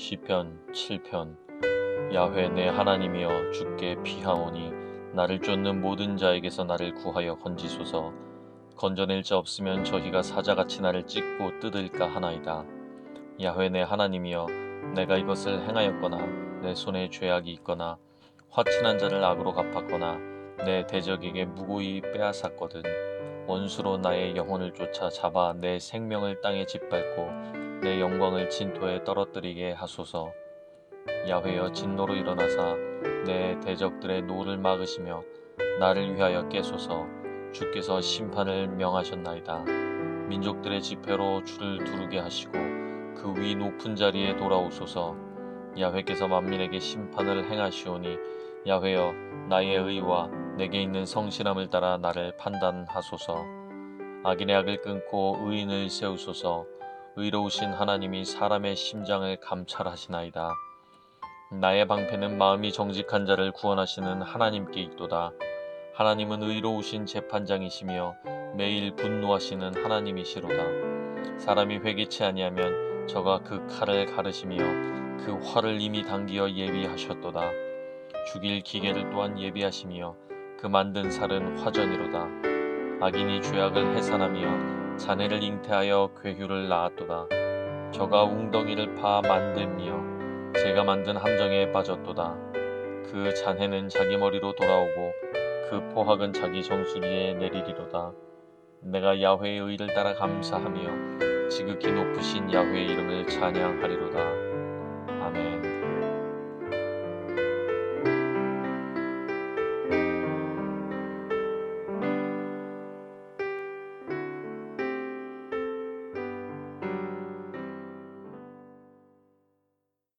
시편 7편 야훼 내 하나님이여 주께 피하오니 나를 쫓는 모든 자에게서 나를 구하여 건지소서. 건져낼 자 없으면 저희가 사자같이 나를 찢고 뜯을까 하나이다. 야훼 내 하나님이여 내가 이것을 행하였거나 내 손에 죄악이 있거나 화친한 자를 악으로 갚았거나 내 대적에게 무고히 빼앗았거든. 원수로 나의 영혼을 쫓아 잡아 내 생명을 땅에 짓밟고 내 영광을 진토에 떨어뜨리게 하소서. 야훼여 진노로 일어나사 내 대적들의 노를 막으시며 나를 위하여 깨소서. 주께서 심판을 명하셨나이다. 민족들의 집회로 주를 두르게 하시고 그 위 높은 자리에 돌아오소서. 야훼께서 만민에게 심판을 행하시오니 야훼여 나의 의와 내게 있는 성실함을 따라 나를 판단하소서. 악인의 악을 끊고 의인을 세우소서. 의로우신 하나님이 사람의 심장을 감찰하시나이다. 나의 방패는 마음이 정직한 자를 구원하시는 하나님께 있도다. 하나님은 의로우신 재판장이시며 매일 분노하시는 하나님이시로다. 사람이 회개치 아니하면 저가 그 칼을 가르시며 그 활을 이미 당기어 예비하셨도다. 죽일 기계를 또한 예비하시며 그 만든 살은 화전이로다. 악인이 죄악을 해산하며 자네를 잉태하여 괴휴를 낳았도다. 저가 웅덩이를 파 만들며 제가 만든 함정에 빠졌도다. 그 잔해는 자기 머리로 돌아오고 그 포학은 자기 정수리에 내리리로다. 내가 야훼의 의를 따라 감사하며 지극히 높으신 야훼의 이름을 찬양하리로다. 아멘.